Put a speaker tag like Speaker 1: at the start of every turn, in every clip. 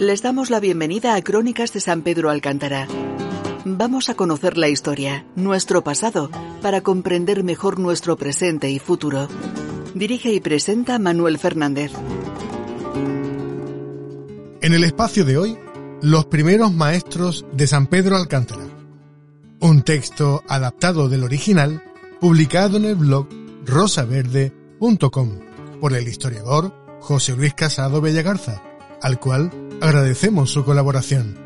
Speaker 1: Les damos la bienvenida a Crónicas de San Pedro Alcántara. Vamos a conocer la historia, nuestro pasado, para comprender mejor nuestro presente y futuro. Dirige y presenta Manuel Fernández.
Speaker 2: En el espacio de hoy, los primeros maestros de San Pedro Alcántara. Un texto adaptado del original, publicado en el blog rosaverde.com por el historiador José Luis Casado Bellagarza, al cual agradecemos su colaboración.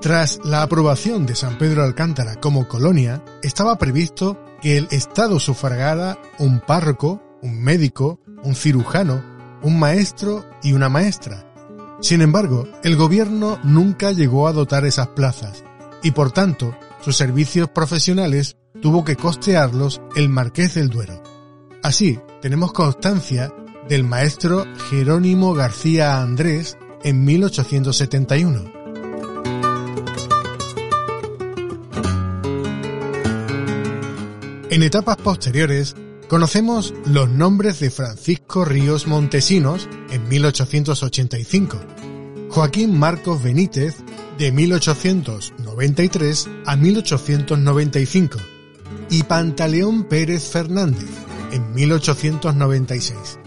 Speaker 2: Tras la aprobación de San Pedro Alcántara como colonia, estaba previsto que el Estado sufragara un párroco, un médico, un cirujano, un maestro y una maestra. Sin embargo, el gobierno nunca llegó a dotar esas plazas y por tanto sus servicios profesionales tuvo que costearlos el Marqués del Duero. Así, tenemos constancia del maestro Jerónimo García Andrés en 1871. En etapas posteriores, conocemos los nombres de Francisco Ríos Montesinos en 1885, Joaquín Marcos Benítez de 1893 a 1895 y Pantaleón Pérez Fernández en 1896.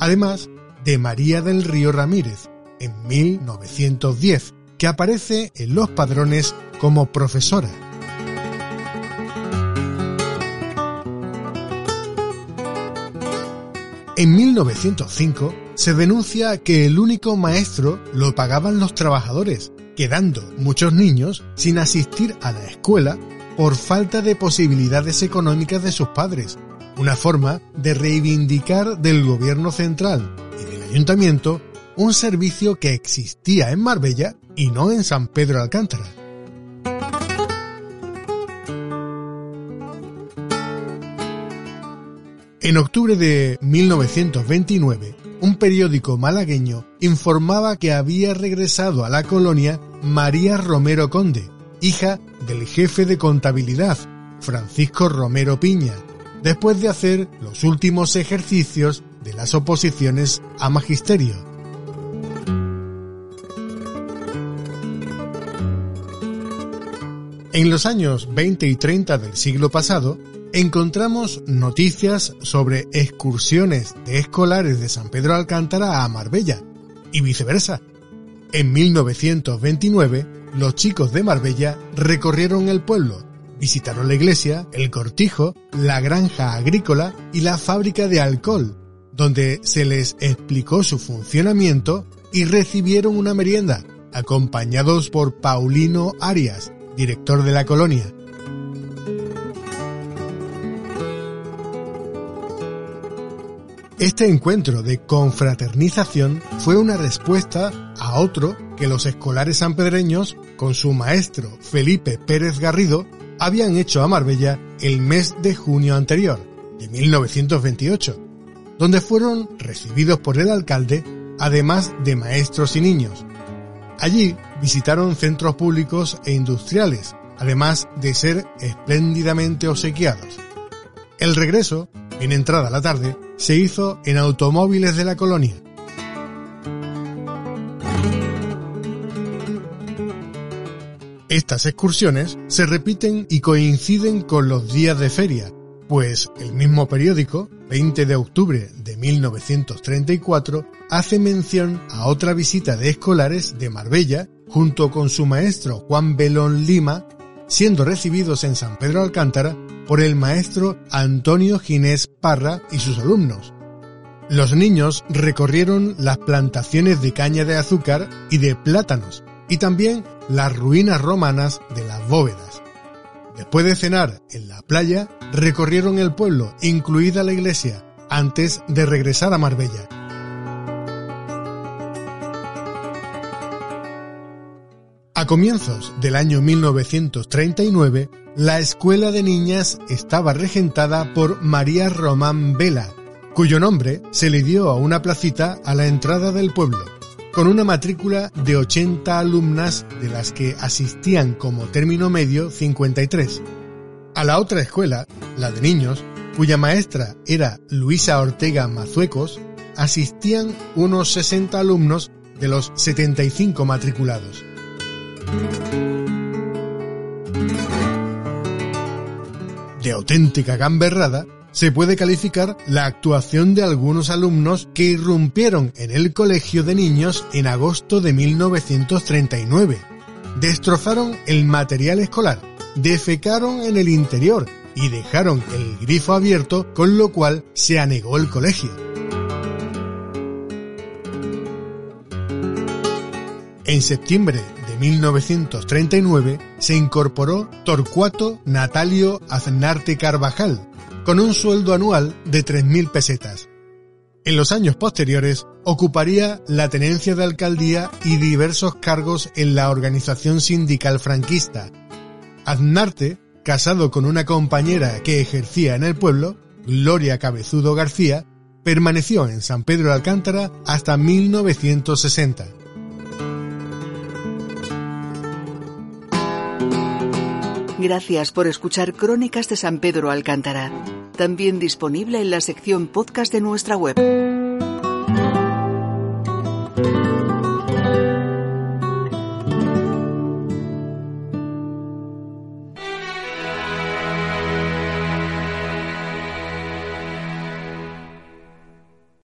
Speaker 2: Además de María del Río Ramírez en 1910, que aparece en los padrones como profesora. En 1905 se denuncia que el único maestro lo pagaban los trabajadores, quedando muchos niños sin asistir a la escuela por falta de posibilidades económicas de sus padres, una forma de reivindicar del gobierno central y del ayuntamiento un servicio que existía en Marbella y no en San Pedro Alcántara. En octubre de 1929, un periódico malagueño informaba que había regresado a la colonia María Romero Conde, hija del jefe de contabilidad, Francisco Romero Piña, después de hacer los últimos ejercicios de las oposiciones a magisterio. En los años 20 y 30 del siglo pasado, encontramos noticias sobre excursiones de escolares de San Pedro Alcántara a Marbella y viceversa. En 1929, los chicos de Marbella recorrieron el pueblo, visitaron la iglesia, el cortijo, la granja agrícola y la fábrica de alcohol, donde se les explicó su funcionamiento y recibieron una merienda, acompañados por Paulino Arias, director de la colonia. Este encuentro de confraternización fue una respuesta a otro que los escolares sanpedreños, con su maestro Felipe Pérez Garrido, habían hecho a Marbella el mes de junio anterior, de 1928, donde fueron recibidos por el alcalde, además de maestros y niños. Allí visitaron centros públicos e industriales, además de ser espléndidamente obsequiados. El regreso, en entrada la tarde, se hizo en automóviles de la colonia. Estas excursiones se repiten y coinciden con los días de feria, pues el mismo periódico, 20 de octubre de 1934, hace mención a otra visita de escolares de Marbella junto con su maestro Juan Belón Lima, siendo recibidos en San Pedro Alcántara por el maestro Antonio Ginés Parra y sus alumnos. Los niños recorrieron las plantaciones de caña de azúcar y de plátanos y también las ruinas romanas de las bóvedas. Después de cenar en la playa, recorrieron el pueblo, incluida la iglesia, antes de regresar a Marbella. A comienzos del año 1939, la escuela de niñas estaba regentada por María Román Vela, cuyo nombre se le dio a una placita a la entrada del pueblo, con una matrícula de 80 alumnas de las que asistían como término medio 53. A la otra escuela, la de niños, cuya maestra era Luisa Ortega Mazuecos, asistían unos 60 alumnos de los 75 matriculados. De auténtica gamberrada, se puede calificar la actuación de algunos alumnos que irrumpieron en el colegio de niños en agosto de 1939. Destrozaron el material escolar, defecaron en el interior y dejaron el grifo abierto, con lo cual se anegó el colegio. En septiembre 1939 se incorporó Torcuato Natalio Aznarte Carvajal, con un sueldo anual de 3.000 pesetas. En los años posteriores ocuparía la tenencia de alcaldía y diversos cargos en la organización sindical franquista. Aznarte, casado con una compañera que ejercía en el pueblo, Gloria Cabezudo García, permaneció en San Pedro de Alcántara hasta 1960.
Speaker 1: Gracias por escuchar Crónicas de San Pedro Alcántara, también disponible en la sección podcast de nuestra web.